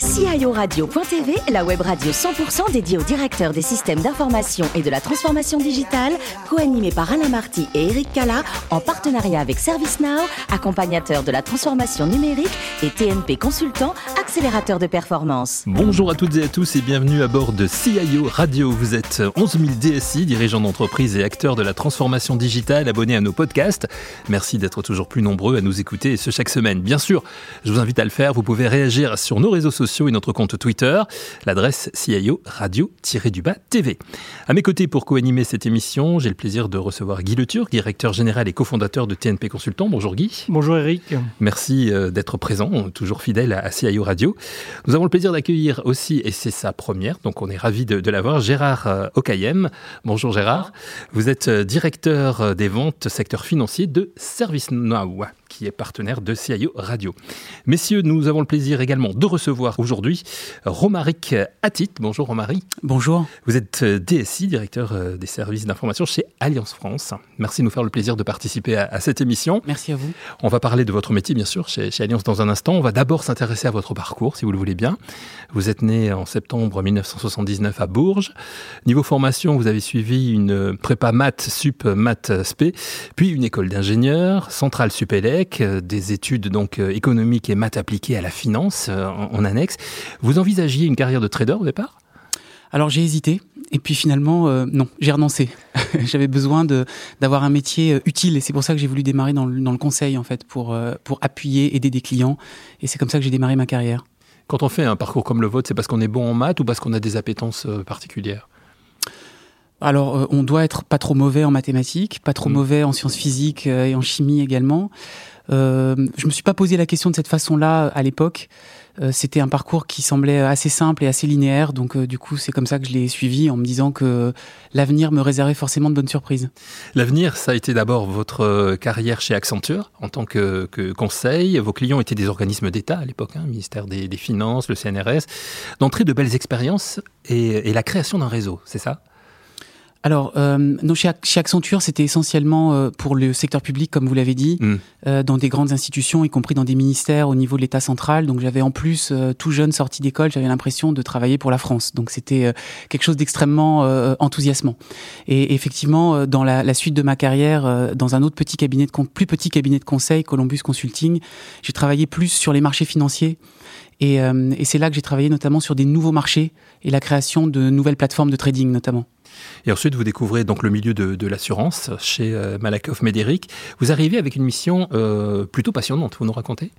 guys. CIORadio.tv, la web radio 100% dédiée aux directeurs des systèmes d'information et de la transformation digitale, co-animée par Alain Marty et Eric Cala, en partenariat avec ServiceNow, accompagnateur de la transformation numérique et TNP Consultant, accélérateur de performance. Bonjour à toutes et à tous et bienvenue à bord de CIO Radio. Vous êtes 11 000 DSI, dirigeants d'entreprise et acteurs de la transformation digitale, abonnés à nos podcasts. Merci d'être toujours plus nombreux à nous écouter, ce chaque semaine. Bien sûr, je vous invite à le faire. Vous pouvez réagir sur nos réseaux sociaux et notre compte Twitter, l'adresse CIO Radio-du-Bas TV. À mes côtés pour co-animer cette émission, j'ai le plaisir de recevoir Guy Le Turc, directeur général et cofondateur de TNP Consultant. Bonjour Guy. Bonjour Eric. Merci euh, d'être présent, toujours fidèle à CIO Radio. Nous avons le plaisir d'accueillir aussi, et c'est sa première, donc on est ravi de, l'avoir, Gérard euh, Okayem. Bonjour Gérard. Vous êtes euh, directeur des ventes secteur financier de ServiceNow qui est partenaire de CIO Radio. Messieurs, nous avons le plaisir également de recevoir aujourd'hui Romaric Attit. Bonjour Romaric. Bonjour. Vous êtes euh, DSI, directeur euh, des services d'information chez Alliance France. Merci de nous faire le plaisir de participer à, cette émission. Merci à vous. On va parler de votre métier, bien sûr, chez, Alliance dans un instant. On va d'abord s'intéresser à votre parcours, si vous le voulez bien. Vous êtes né en septembre 1979 à Bourges. Niveau formation, vous avez suivi une prépa maths, sup, maths, spé, puis une école d'ingénieur, centrale supélec euh, des études donc euh, économiques et maths appliquées à la finance euh, en, annexe. Vous envisagiez une carrière de trader au départ? Alors j'ai hésité et puis finalement non, j'ai renoncé. J'avais besoin de d'avoir un métier utile et c'est pour ça que j'ai voulu démarrer dans le, dans le, conseil en fait pour pour appuyer, aider des clients et c'est comme ça que j'ai démarré ma carrière. Quand on fait un parcours comme le vôtre, c'est parce qu'on est bon en maths ou parce qu'on a des appétences particulières? Alors, euh, on doit être pas trop mauvais en mathématiques, pas trop mm. mauvais en sciences physiques euh, et en chimie également. Euh, je me suis pas posé la question de cette façon-là à l'époque. Euh, c'était un parcours qui semblait assez simple et assez linéaire, donc du coup, c'est comme ça que je l'ai suivi en me disant que l'avenir me réservait forcément de bonnes surprises. L'avenir, ça a été d'abord votre carrière chez Accenture en tant que, conseil. Vos clients étaient des organismes d'État à l'époque, hein, ministère des, Finances, le CNRS. D'entrer de belles expériences et la création d'un réseau, c'est ça? Alors, euh, chez, Accenture, c'était essentiellement euh, pour le secteur public, comme vous l'avez dit, mm. euh, dans des grandes institutions, y compris dans des ministères au niveau de l'État central. Donc, j'avais en plus, euh, tout jeune sorti d'école, j'avais l'impression de travailler pour la France. Donc, c'était quelque chose d'extrêmement enthousiasmant. Et effectivement, dans la, la, suite de ma carrière, dans un autre petit cabinet de plus petit cabinet de conseil, Columbus Consulting, j'ai travaillé plus sur les marchés financiers. Et, et c'est là que j'ai travaillé notamment sur des nouveaux marchés et la création de nouvelles plateformes de trading notamment. Et ensuite, vous découvrez donc le milieu de, l'assurance chez euh, Malakoff Médéric. Vous arrivez avec une mission euh, plutôt passionnante, vous nous racontez?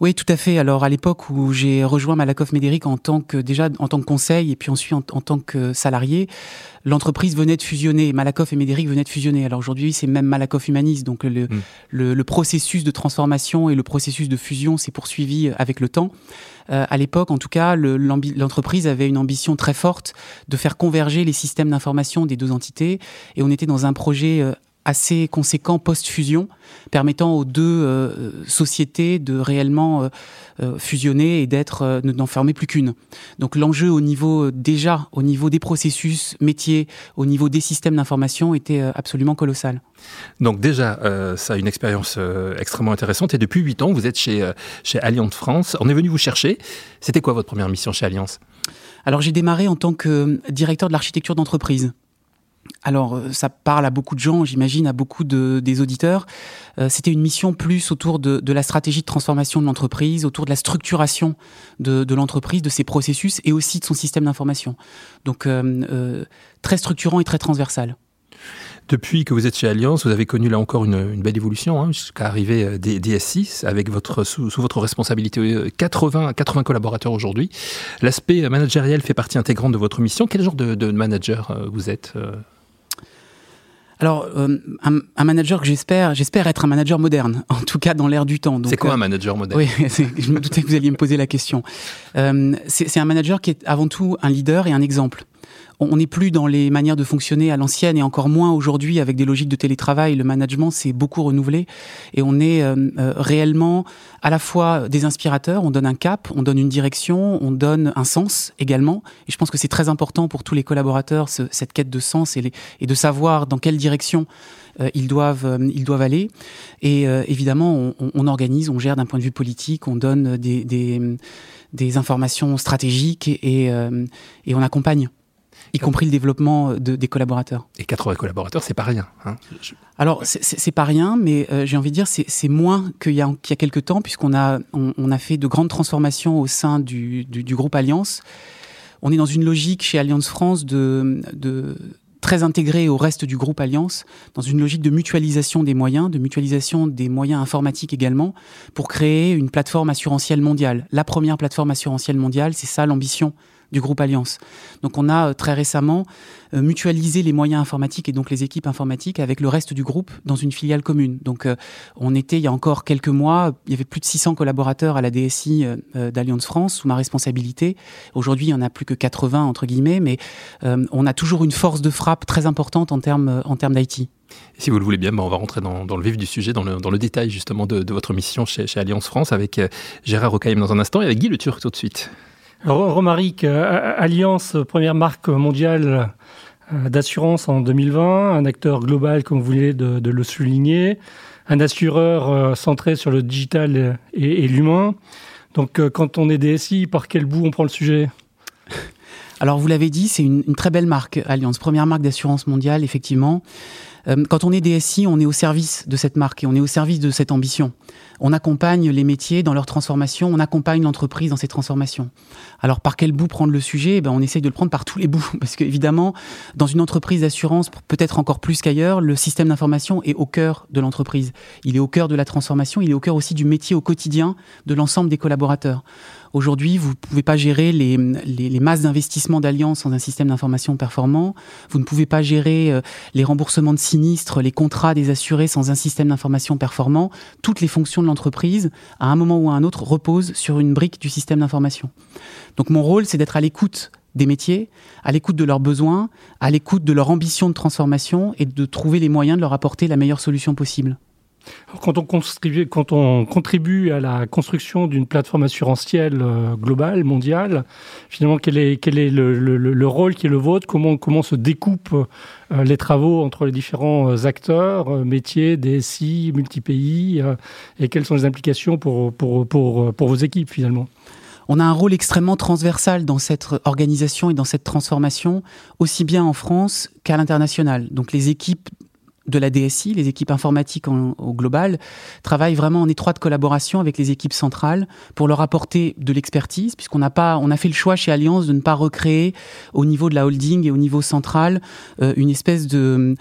Oui, tout à fait. Alors, à l'époque où j'ai rejoint Malakoff Médéric en tant que, déjà en tant que conseil et puis ensuite en, tant que salarié, l'entreprise venait de fusionner. Malakoff et Médéric venaient de fusionner. Alors aujourd'hui, c'est même Malakoff Humanis. Donc, le, hmm. le, le processus de transformation et le processus de fusion s'est poursuivi avec le temps. Euh, à l'époque, en tout cas, l'entreprise avait une ambition très forte de faire converger les systèmes d'information des deux entités, et on était dans un projet euh, assez conséquent post-fusion, permettant aux deux euh, sociétés de réellement fusionner et d'être n'en fermer plus qu'une. Donc l'enjeu au niveau déjà au niveau des processus métiers, au niveau des systèmes d'information était absolument colossal. Donc déjà, euh, ça a une expérience euh, extrêmement intéressante. Et depuis 8 ans, vous êtes chez, euh, chez Alliance France. On est venu vous chercher. C'était quoi votre première mission chez Alliance Alors j'ai démarré en tant que directeur de l'architecture d'entreprise. Alors, ça parle à beaucoup de gens, j'imagine, à beaucoup de, des auditeurs. C'était une mission plus autour de, la stratégie de transformation de l'entreprise, autour de la structuration de, de l'entreprise, de ses processus et aussi de son système d'information. Donc, très structurant et très transversal. Depuis que vous êtes chez Alliance, vous avez connu là encore une, belle évolution, hein, jusqu'à arriver euh, des DS6 avec votre, sous, votre responsabilité 80, euh, 80 collaborateurs aujourd'hui. L'aspect managériel fait partie intégrante de votre mission. Quel genre de, manager euh, vous êtes alors, un, manager que j'espère, j'espère être un manager moderne, en tout cas dans l'ère du temps. C'est quoi un manager moderne? Oui, je me doutais que vous alliez me poser la question. c'est un manager qui est avant tout un leader et un exemple. On n'est plus dans les manières de fonctionner à l'ancienne et encore moins aujourd'hui avec des logiques de télétravail. Le management s'est beaucoup renouvelé et on est euh, euh, réellement à la fois des inspirateurs, on donne un cap, on donne une direction, on donne un sens également. Et je pense que c'est très important pour tous les collaborateurs cette quête de sens et, de savoir dans quelle direction euh, ils doivent ils doivent aller. Et évidemment, on, organise, on gère d'un point de vue politique, on donne des, des, informations stratégiques et, et on accompagne y compris le développement euh, de, des collaborateurs. Et 80 collaborateurs, c'est pas rien. Hein Alors, c'est pas rien, mais euh, j'ai envie de dire, c'est moins qu'il y, a, y a quelques temps, puisqu'on a, on, a fait de grandes transformations au sein du, du, groupe Alliance. On est dans une logique chez Alliance France de, de très intégrée au reste du groupe Alliance, dans une logique de mutualisation des moyens, de mutualisation des moyens informatiques également, pour créer une plateforme assurantielle mondiale. La première plateforme assurantielle mondiale, c'est ça l'ambition du groupe Alliance. Donc on a euh, très récemment euh, mutualisé les moyens informatiques et donc les équipes informatiques avec le reste du groupe dans une filiale commune. Donc euh, on était il y a encore quelques mois, il y avait plus de 600 collaborateurs à la DSI d'Alliance France sous ma responsabilité. Aujourd'hui, il y en a plus que 80 entre guillemets, mais on a toujours une force de frappe très importante en termes en termes d'IT. Si vous le voulez bien, ben, on va rentrer dans, le vif du sujet, dans le, détail justement de, votre mission chez, Alliance France avec Gérard Rocaïm dans un instant et avec Guy Le Turc tout de suite. Romaric, euh, Alliance, première marque mondiale euh, d'assurance en 2020, un acteur global, comme vous voulez de, le souligner, un assureur euh, centré sur le digital et, l'humain. Donc, quand on est DSI, par quel bout on prend le sujet? Alors, vous l'avez dit, c'est une, une, très belle marque, Alliance, première marque d'assurance mondiale, effectivement. Quand on est DSI, on est au service de cette marque et on est au service de cette ambition on accompagne les métiers dans leur transformation, on accompagne l'entreprise dans ses transformations. Alors par quel bout prendre le sujet? Eh ben, On essaye de le prendre par tous les bouts, parce qu'évidemment, dans une entreprise d'assurance, peut-être encore plus qu'ailleurs, le système d'information est au cœur de l'entreprise. Il est au cœur de la transformation, il est au cœur aussi du métier au quotidien de l'ensemble des collaborateurs. Aujourd'hui, vous ne pouvez pas gérer les, masses d'investissement d'Alliance sans un système d'information performant. Vous ne pouvez pas gérer euh, les remboursements de sinistres, les contrats des assurés sans un système d'information performant. Toutes les fonctions de l'entreprise, à un moment ou à un autre, reposent sur une brique du système d'information. Donc mon rôle, c'est d'être à l'écoute des métiers, à l'écoute de leurs besoins, à l'écoute de leur ambition de transformation et de trouver les moyens de leur apporter la meilleure solution possible. Quand on, contribue, quand on contribue à la construction d'une plateforme assurantielle euh, globale, mondiale, finalement, quel est, quel est le, rôle qui est le vôtre? Comment, comment se découpent euh, les travaux entre les différents euh, acteurs, métiers, DSI, multi-pays, et quelles sont les implications pour, pour, pour, pour vos équipes, finalement? On a un rôle extrêmement transversal dans cette organisation et dans cette transformation, aussi bien en France qu'à l'international. Donc les équipes de la DSI, les équipes informatiques au global, travaillent vraiment en étroite collaboration avec les équipes centrales pour leur apporter de l'expertise, puisqu'on n'a pas, on a fait le choix chez Alliance de ne pas recréer au niveau de la holding et au niveau central euh, une espèce de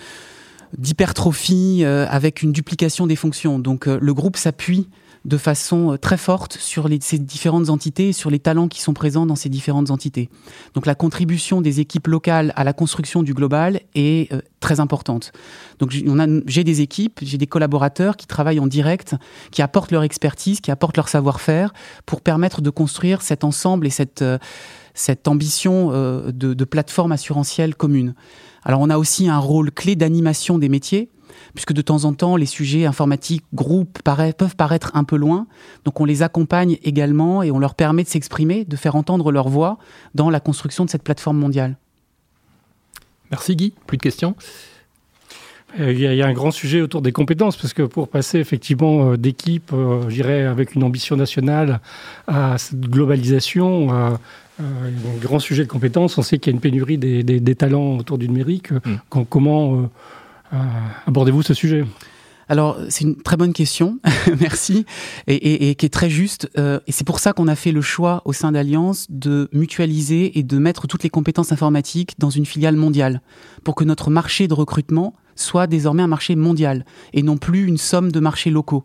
d'hypertrophie euh, avec une duplication des fonctions. Donc euh, le groupe s'appuie de façon euh, très forte sur ces différentes entités et sur les talents qui sont présents dans ces différentes entités. Donc la contribution des équipes locales à la construction du global est euh, très importante. Donc j'ai des équipes, j'ai des collaborateurs qui travaillent en direct, qui apportent leur expertise, qui apportent leur savoir-faire pour permettre de construire cet ensemble et cette, euh, ambition de, de plateforme assurantielle commune. Alors on a aussi un rôle clé d'animation des métiers puisque de temps en temps, les sujets informatiques, groupes, peuvent paraître un peu loin. Donc on les accompagne également et on leur permet de s'exprimer, de faire entendre leur voix dans la construction de cette plateforme mondiale. Merci Guy. Plus de questions? Euh, il y, a, un grand sujet autour des compétences, parce que pour passer effectivement euh, d'équipe, euh, je dirais, avec une ambition nationale à cette globalisation, un grand sujet de compétences, on sait qu'il y a une pénurie des, talents autour du numérique. Mm. Comment euh, abordez-vous ce sujet. Alors, c'est une très bonne question, merci, et, qui est très juste. Euh, et c'est pour ça qu'on a fait le choix au sein d'Alliance de mutualiser et de mettre toutes les compétences informatiques dans une filiale mondiale, pour que notre marché de recrutement soit désormais un marché mondial et non plus une somme de marchés locaux.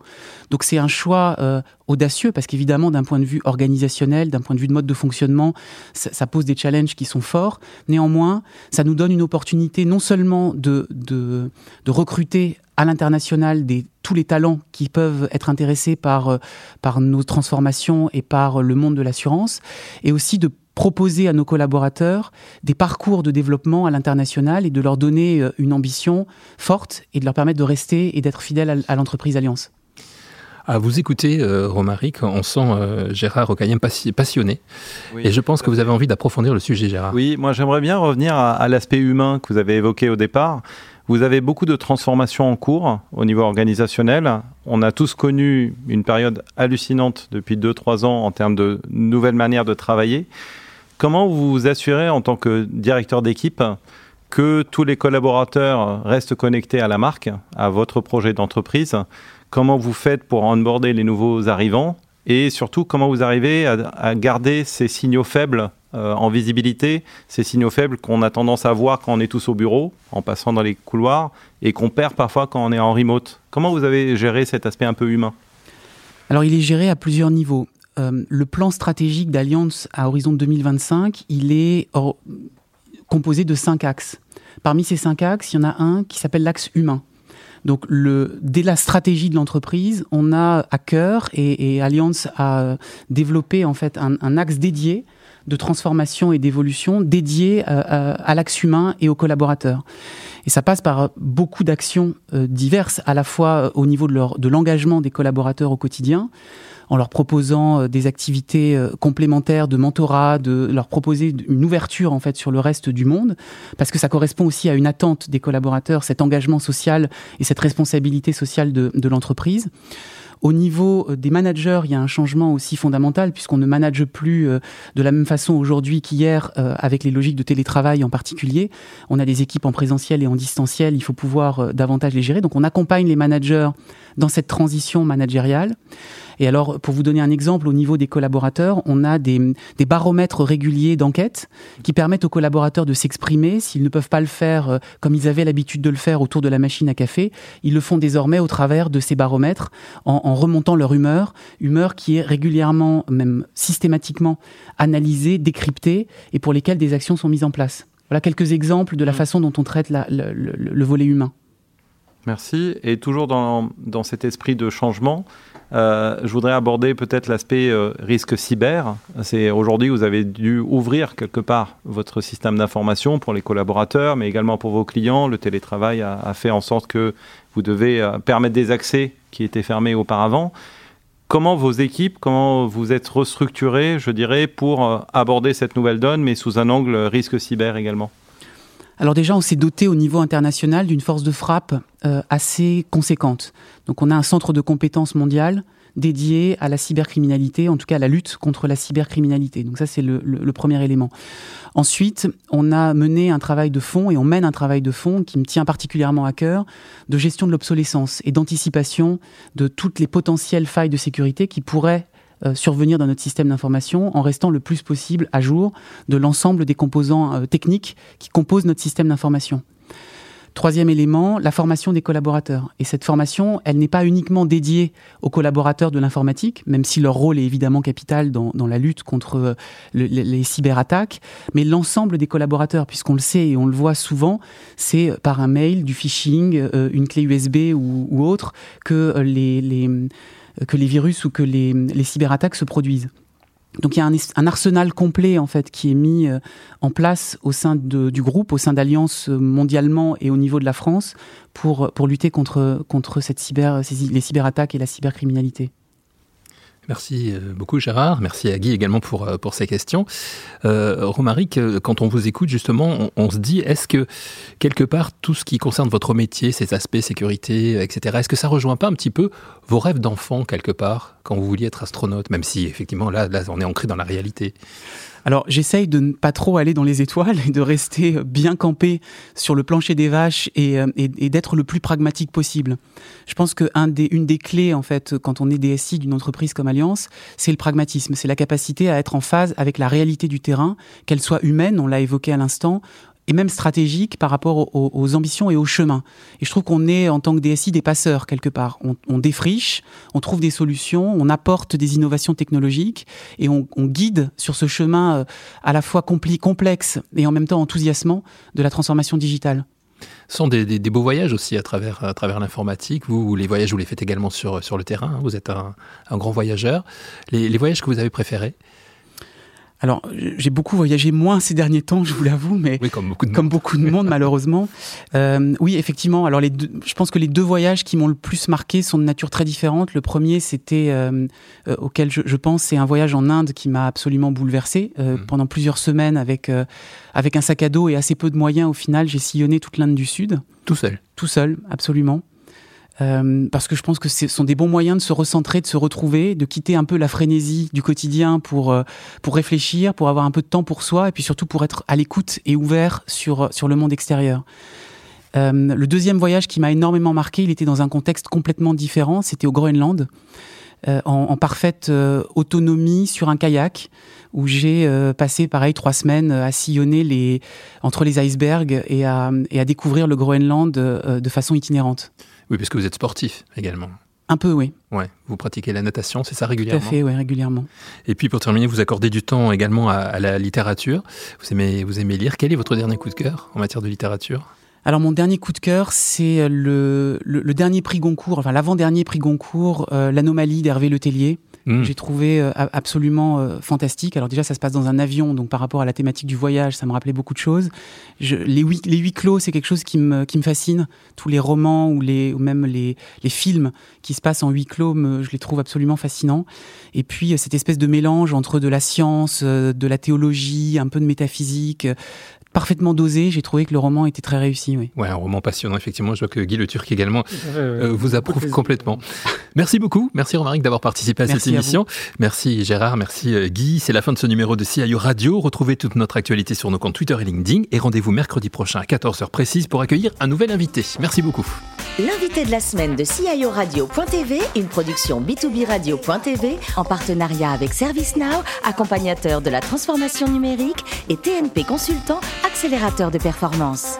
Donc c'est un choix euh, audacieux parce qu'évidemment d'un point de vue organisationnel, d'un point de vue de mode de fonctionnement, ça, pose des challenges qui sont forts. Néanmoins, ça nous donne une opportunité non seulement de, de, recruter à l'international tous les talents qui peuvent être intéressés par, euh, par nos transformations et par le monde de l'assurance, et aussi de proposer à nos collaborateurs des parcours de développement à l'international et de leur donner euh, une ambition forte et de leur permettre de rester et d'être fidèles à l'entreprise Alliance. À vous écouter, euh, Romaric, on sent euh, Gérard Rocaillem passionné. Et je pense que vous avez envie d'approfondir le sujet, Gérard. Oui, moi j'aimerais bien revenir à l'aspect humain que vous avez évoqué au départ. Vous avez beaucoup de transformations en cours au niveau organisationnel. On a tous connu une période hallucinante depuis 2-3 ans en termes de nouvelles manières de travailler. Comment vous vous assurez en tant que directeur d'équipe que tous les collaborateurs restent connectés à la marque, à votre projet d'entreprise? Comment vous faites pour onboarder les nouveaux arrivants? Et surtout, comment vous arrivez à, garder ces signaux faibles euh, en visibilité, ces signaux faibles qu'on a tendance à voir quand on est tous au bureau, en passant dans les couloirs, et qu'on perd parfois quand on est en remote? Comment vous avez géré cet aspect un peu humain? Alors, il est géré à plusieurs niveaux. Euh, le plan stratégique d'Alliance à horizon 2025, il est composé de cinq axes. Parmi ces cinq axes, il y en a un qui s'appelle l'axe humain. Donc, dès la stratégie de l'entreprise, on a à cœur et, Alliance a développé en fait un, axe dédié de transformation et d'évolution dédié euh, à l'axe humain et aux collaborateurs. Et ça passe par beaucoup d'actions euh, diverses, à la fois au niveau de l'engagement des collaborateurs au quotidien, en leur proposant euh, des activités euh, complémentaires de mentorat, de leur proposer une ouverture en fait sur le reste du monde, parce que ça correspond aussi à une attente des collaborateurs, cet engagement social et cette responsabilité sociale de, de l'entreprise. Au niveau euh, des managers, il y a un changement aussi fondamental puisqu'on ne manage plus de la même façon aujourd'hui qu'hier avec les logiques de télétravail en particulier. On a des équipes en présentiel et en distanciel, il faut pouvoir davantage les gérer. Donc on accompagne les managers dans cette transition managériale. Et alors, pour vous donner un exemple, au niveau des collaborateurs, on a des, baromètres réguliers d'enquête qui permettent aux collaborateurs de s'exprimer. S'ils ne peuvent pas le faire euh, comme ils avaient l'habitude de le faire autour de la machine à café, ils le font désormais au travers de ces baromètres en, remontant leur humeur, humeur qui est régulièrement, même systématiquement analysée, décryptée et pour lesquelles des actions sont mises en place. Voilà quelques exemples de la mmh. façon dont on traite le, volet humain. Merci. Et toujours dans, dans cet esprit de changement, euh, je voudrais aborder peut-être l'aspect euh, risque cyber. C'est aujourd'hui vous avez dû ouvrir quelque part votre système d'information pour les collaborateurs, mais également pour vos clients. Le télétravail a, fait en sorte que vous devez euh, permettre des accès qui étaient fermés auparavant. Comment vos équipes, comment vous êtes restructurés, je dirais, pour aborder cette nouvelle donne, mais sous un angle risque cyber également? Alors déjà, on s'est doté au niveau international d'une force de frappe euh, assez conséquente. Donc on a un centre de compétences mondial dédié à la cybercriminalité, en tout cas à la lutte contre la cybercriminalité. Donc ça, c'est le, premier élément. Ensuite, on a mené un travail de fond et on mène un travail de fond qui me tient particulièrement à cœur, de gestion de l'obsolescence et d'anticipation de toutes les potentielles failles de sécurité qui pourraient euh, survenir dans notre système d'information en restant le plus possible à jour de l'ensemble des composants euh, techniques qui composent notre système d'information. Troisième élément, la formation des collaborateurs. Et cette formation, elle n'est pas uniquement dédiée aux collaborateurs de l'informatique, même si leur rôle est évidemment capital dans, la lutte contre euh, les, cyberattaques, mais l'ensemble des collaborateurs, puisqu'on le sait et on le voit souvent, c'est par un mail, du phishing, une clé USB ou, autre, les que les virus ou que les, cyberattaques se produisent. Donc il y a un, arsenal complet en fait qui est mis euh, en place au sein du groupe, au sein d'Alliance euh, mondialement et au niveau de la France pour, lutter contre, les cyberattaques et la cybercriminalité. Merci euh, beaucoup Gérard, merci à Guy également pour, euh, pour ces questions. Euh, Romaric, euh, quand on vous écoute justement, on, se dit, est-ce que quelque part tout ce qui concerne votre métier, ces aspects sécurité, etc., est-ce que ça rejoint pas un petit peu vos rêves d'enfant quelque part quand vous vouliez être astronaute, même si effectivement là, là on est ancré dans la réalité? Alors j'essaye de ne pas trop aller dans les étoiles et de rester bien campé sur le plancher des vaches et, euh, d'être le plus pragmatique possible. Je pense qu'une des, des clés en fait quand on est DSI d'une entreprise comme Alliance, c'est le pragmatisme, c'est la capacité à être en phase avec la réalité du terrain, qu'elle soit humaine, on l'a évoqué à l'instant, et même stratégique par rapport aux, ambitions et aux chemins. Et je trouve qu'on est, en tant que DSI, des passeurs quelque part. On, défriche, on trouve des solutions, on apporte des innovations technologiques et on, guide sur ce chemin euh, à la fois complexe et en même temps enthousiasmant de la transformation digitale. Ce sont des, beaux voyages aussi à travers, l'informatique. Vous, les voyages, vous les faites également sur, le terrain. Vous êtes un, grand voyageur. Les voyages que vous avez préférés alors, j'ai beaucoup voyagé moins ces derniers temps, je vous l'avoue, mais comme beaucoup de comme monde, beaucoup de monde malheureusement. Euh, oui, effectivement. Alors, les deux, je pense que les deux voyages qui m'ont le plus marqué sont de nature très différente. Le premier, c'était euh, euh, auquel je, je pense, c'est un voyage en Inde qui m'a absolument bouleversé euh, Mhm. pendant plusieurs semaines avec euh, avec un sac à dos et assez peu de moyens. Au final, j'ai sillonné toute l'Inde du Sud tout seul. tout seul, absolument. Euh, parce que je pense que ce sont des bons moyens de se recentrer, de se retrouver, de quitter un peu la frénésie du quotidien pour, euh, pour réfléchir, pour avoir un peu de temps pour soi et puis surtout pour être à l'écoute et ouvert sur, sur le monde extérieur. Euh, le deuxième voyage qui m'a énormément marqué, il était dans un contexte complètement différent, c'était au Groenland, euh, en, en parfaite euh, autonomie sur un kayak, où j'ai euh, passé pareil trois semaines à sillonner les, entre les icebergs et à, et à découvrir le Groenland euh, de façon itinérante. Oui, puisque vous êtes sportif également. Un peu, oui, Ouais, vous pratiquez la natation, c'est ça tout à régulièrement. fait, oui, régulièrement. Et puis pour terminer, vous accordez du temps également à, à la littérature. Vous aimez, vous aimez lire. Quel est votre dernier coup de cœur en matière de littérature? Alors mon dernier coup de cœur, c'est le, le, le dernier prix Goncourt, enfin l'avant-dernier prix Goncourt, euh, L'Anomalie d'Hervé Letellier. Hmm. J'ai trouvé euh, absolument euh, fantastique. Alors déjà, ça se passe dans un avion, donc par rapport à la thématique du voyage, ça me rappelait beaucoup de choses. Je, les, huis, les huis clos, c'est quelque chose qui me, qui me fascine. Tous les romans ou, les, ou même les, les films qui se passent en huis clos, me, je les trouve absolument fascinants. Et puis euh, cette espèce de mélange entre de la science, euh, de la théologie, un peu de métaphysique, parfaitement dosé. J'ai trouvé que le roman était très réussi. Oui. Ouais, un roman passionnant, effectivement. Je vois que Guy Le Turc également Euh, euh, vous approuve complètement. Merci beaucoup. Merci Romaric d'avoir participé à Merci cette à émission. Merci Gérard, merci euh, Guy. C'est la fin de ce numéro de CIO Radio. Retrouvez toute notre actualité sur nos comptes Twitter et LinkedIn et rendez-vous mercredi prochain à 14h précise pour accueillir un nouvel invité. Merci beaucoup. L'invité de la semaine de CIO Radio.tv, une production B2B Radio.tv en partenariat avec ServiceNow, accompagnateur de la transformation numérique et TNP Consultant, accélérateur de performance.